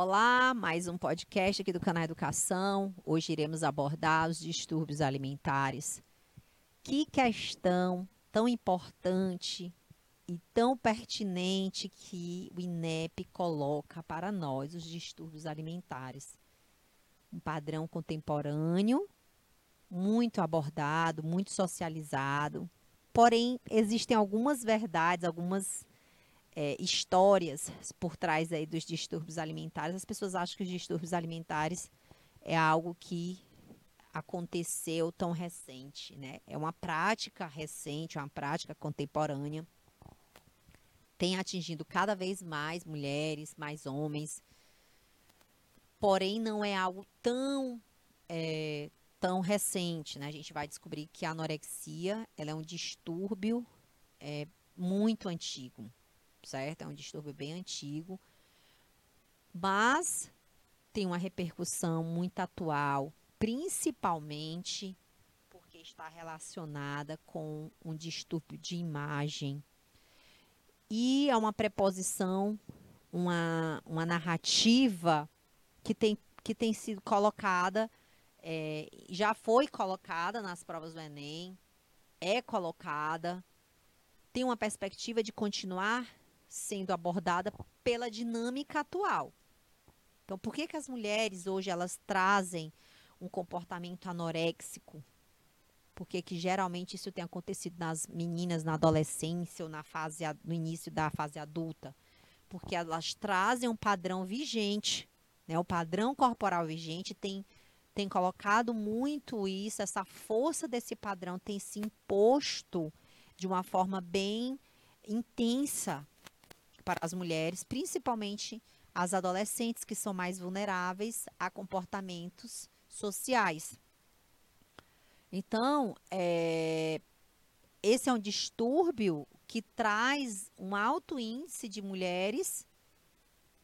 Olá, mais um podcast aqui do canal Educação. Hoje iremos abordar os distúrbios alimentares. Que questão tão importante e tão pertinente que o INEP coloca para nós, os distúrbios alimentares. Um padrão contemporâneo, muito abordado, muito socializado. Porém, existem algumas verdades, algumas é, histórias por trás aí dos distúrbios alimentares. As pessoas acham que os distúrbios alimentares é algo que aconteceu tão recente, né? É uma prática recente, uma prática contemporânea. Tem atingido cada vez mais mulheres, mais homens. Porém, não é algo tão é, tão recente, né? A gente vai descobrir que a anorexia ela é um distúrbio é, muito antigo certo? É um distúrbio bem antigo, mas tem uma repercussão muito atual, principalmente porque está relacionada com um distúrbio de imagem. E é uma preposição, uma, uma narrativa que tem, que tem sido colocada, é, já foi colocada nas provas do Enem, é colocada, tem uma perspectiva de continuar sendo abordada pela dinâmica atual. Então, por que, que as mulheres hoje elas trazem um comportamento anoréxico? Porque que geralmente isso tem acontecido nas meninas na adolescência ou na fase no início da fase adulta? Porque elas trazem um padrão vigente, né? O padrão corporal vigente tem tem colocado muito isso, essa força desse padrão tem se imposto de uma forma bem intensa para as mulheres, principalmente as adolescentes que são mais vulneráveis a comportamentos sociais. Então, é, esse é um distúrbio que traz um alto índice de mulheres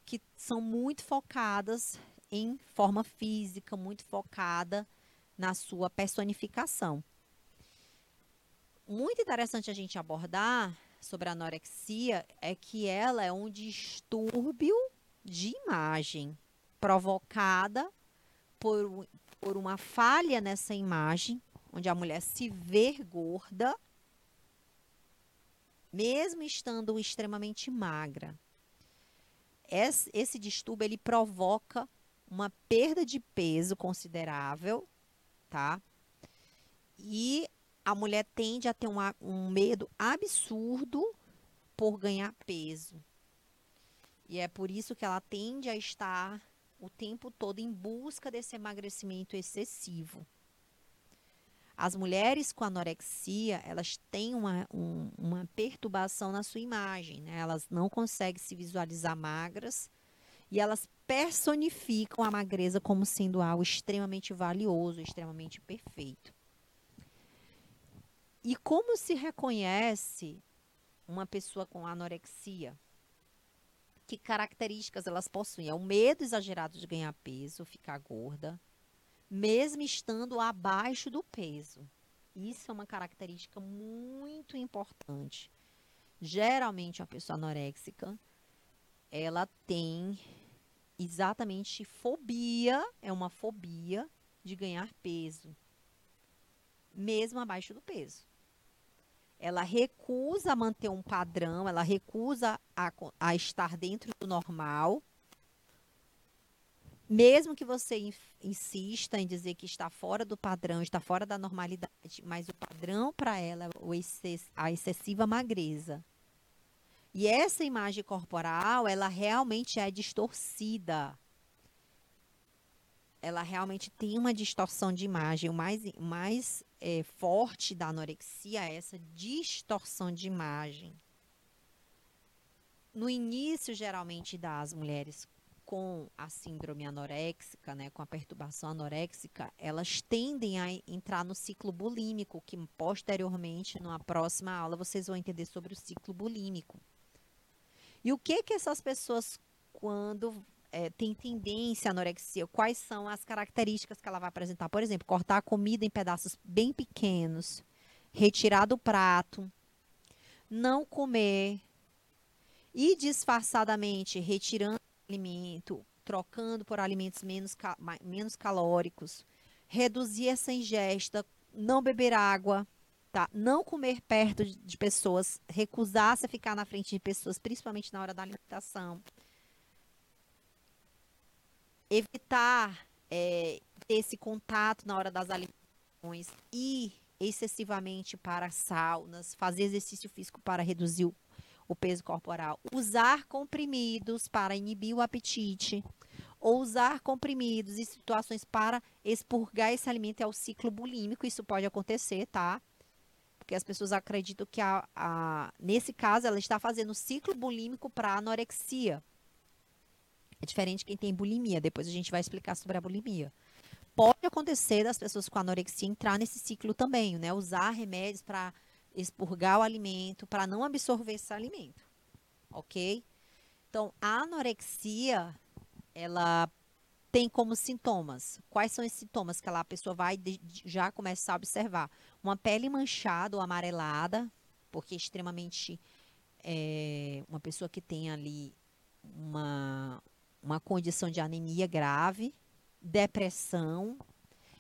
que são muito focadas em forma física, muito focada na sua personificação. Muito interessante a gente abordar sobre a anorexia é que ela é um distúrbio de imagem provocada por, por uma falha nessa imagem, onde a mulher se vê gorda, mesmo estando extremamente magra. Esse, esse distúrbio ele provoca uma perda de peso considerável, tá? E a mulher tende a ter uma, um medo absurdo por ganhar peso. E é por isso que ela tende a estar o tempo todo em busca desse emagrecimento excessivo. As mulheres com anorexia, elas têm uma, um, uma perturbação na sua imagem, né? Elas não conseguem se visualizar magras e elas personificam a magreza como sendo algo extremamente valioso, extremamente perfeito. E como se reconhece uma pessoa com anorexia? Que características elas possuem? É o medo exagerado de ganhar peso, ficar gorda, mesmo estando abaixo do peso. Isso é uma característica muito importante. Geralmente, a pessoa anoréxica, ela tem exatamente fobia, é uma fobia de ganhar peso, mesmo abaixo do peso ela recusa manter um padrão, ela recusa a, a estar dentro do normal. Mesmo que você insista em dizer que está fora do padrão, está fora da normalidade, mas o padrão para ela é a excessiva magreza. E essa imagem corporal, ela realmente é distorcida. Ela realmente tem uma distorção de imagem. O mais, mais é, forte da anorexia é essa distorção de imagem. No início, geralmente, das mulheres com a síndrome anoréxica, né, com a perturbação anoréxica, elas tendem a entrar no ciclo bulímico, que posteriormente, numa próxima aula, vocês vão entender sobre o ciclo bulímico. E o que que essas pessoas, quando é, tem tendência à anorexia, quais são as características que ela vai apresentar. Por exemplo, cortar a comida em pedaços bem pequenos, retirar do prato, não comer e disfarçadamente retirando alimento trocando por alimentos menos, menos calóricos, reduzir essa ingesta, não beber água, tá? Não comer perto de pessoas, recusar-se a ficar na frente de pessoas, principalmente na hora da alimentação. Evitar é, esse contato na hora das alimentações, ir excessivamente para saunas, fazer exercício físico para reduzir o, o peso corporal, usar comprimidos para inibir o apetite, ou usar comprimidos em situações para expurgar esse alimento é o ciclo bulímico, isso pode acontecer, tá? Porque as pessoas acreditam que a, a nesse caso ela está fazendo ciclo bulímico para anorexia. É diferente quem tem bulimia, depois a gente vai explicar sobre a bulimia pode acontecer das pessoas com anorexia entrar nesse ciclo também, né? Usar remédios para expurgar o alimento, para não absorver esse alimento, ok? Então, a anorexia, ela tem como sintomas. Quais são esses sintomas que ela, a pessoa vai de, já começar a observar? Uma pele manchada ou amarelada, porque é extremamente é, uma pessoa que tem ali uma, uma condição de anemia grave, depressão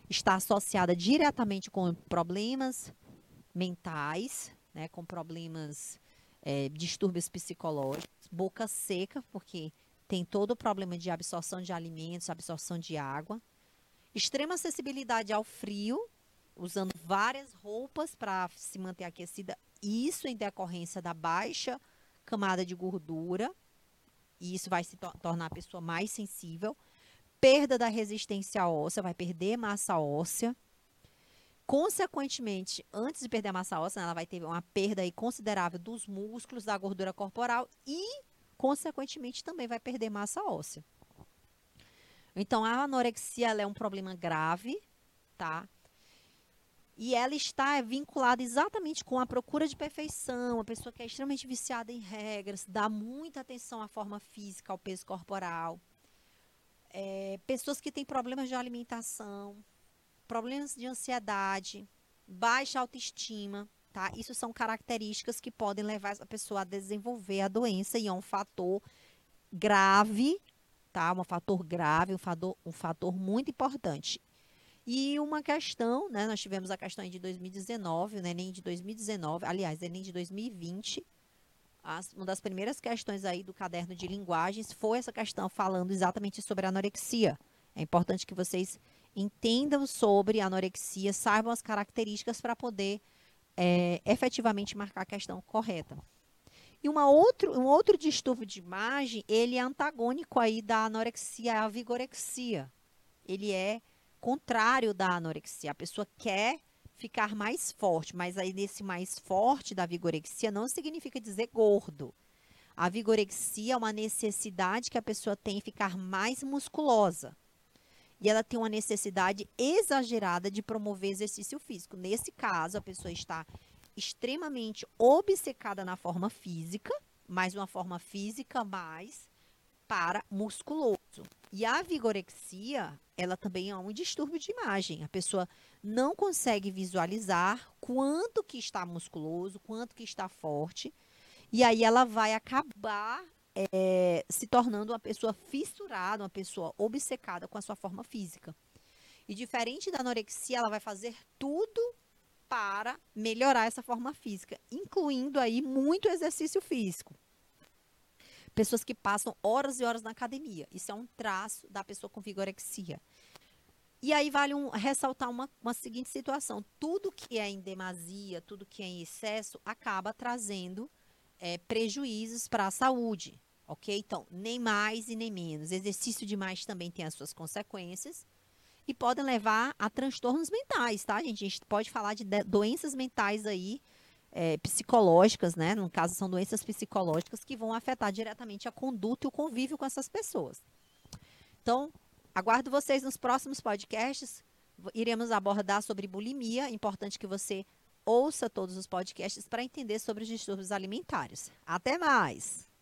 está associada diretamente com problemas mentais, né, com problemas, é, distúrbios psicológicos, boca seca, porque tem todo o problema de absorção de alimentos, absorção de água, extrema sensibilidade ao frio, usando várias roupas para se manter aquecida, isso em decorrência da baixa camada de gordura, e isso vai se to tornar a pessoa mais sensível perda da resistência óssea, vai perder massa óssea. Consequentemente, antes de perder a massa óssea, ela vai ter uma perda considerável dos músculos, da gordura corporal e, consequentemente, também vai perder massa óssea. Então, a anorexia é um problema grave, tá? E ela está vinculada exatamente com a procura de perfeição, a pessoa que é extremamente viciada em regras, dá muita atenção à forma física, ao peso corporal é, pessoas que têm problemas de alimentação, problemas de ansiedade, baixa autoestima, tá? Isso são características que podem levar a pessoa a desenvolver a doença e é um fator grave, tá? Um fator grave, um fator, um fator muito importante. E uma questão, né? Nós tivemos a questão de 2019, né? Nem de 2019, aliás, nem de 2020, as, uma das primeiras questões aí do caderno de linguagens foi essa questão falando exatamente sobre anorexia. É importante que vocês entendam sobre anorexia, saibam as características para poder é, efetivamente marcar a questão correta. E uma outro, um outro distúrbio de imagem, ele é antagônico aí da anorexia à vigorexia. Ele é contrário da anorexia. A pessoa quer ficar mais forte, mas aí nesse mais forte da vigorexia não significa dizer gordo. A vigorexia é uma necessidade que a pessoa tem ficar mais musculosa. E ela tem uma necessidade exagerada de promover exercício físico. Nesse caso, a pessoa está extremamente obcecada na forma física, mas uma forma física mais para musculoso. E a vigorexia, ela também é um distúrbio de imagem. A pessoa não consegue visualizar quanto que está musculoso, quanto que está forte, e aí ela vai acabar é, se tornando uma pessoa fissurada, uma pessoa obcecada com a sua forma física. E diferente da anorexia, ela vai fazer tudo para melhorar essa forma física, incluindo aí muito exercício físico. Pessoas que passam horas e horas na academia. Isso é um traço da pessoa com vigorexia. E aí vale um, ressaltar uma, uma seguinte situação: tudo que é em demasia, tudo que é em excesso, acaba trazendo é, prejuízos para a saúde, ok? Então, nem mais e nem menos. Exercício demais também tem as suas consequências e podem levar a transtornos mentais, tá, gente? A gente pode falar de doenças mentais aí, é, psicológicas, né? No caso, são doenças psicológicas que vão afetar diretamente a conduta e o convívio com essas pessoas. Então, Aguardo vocês nos próximos podcasts. Iremos abordar sobre bulimia. Importante que você ouça todos os podcasts para entender sobre os distúrbios alimentares. Até mais!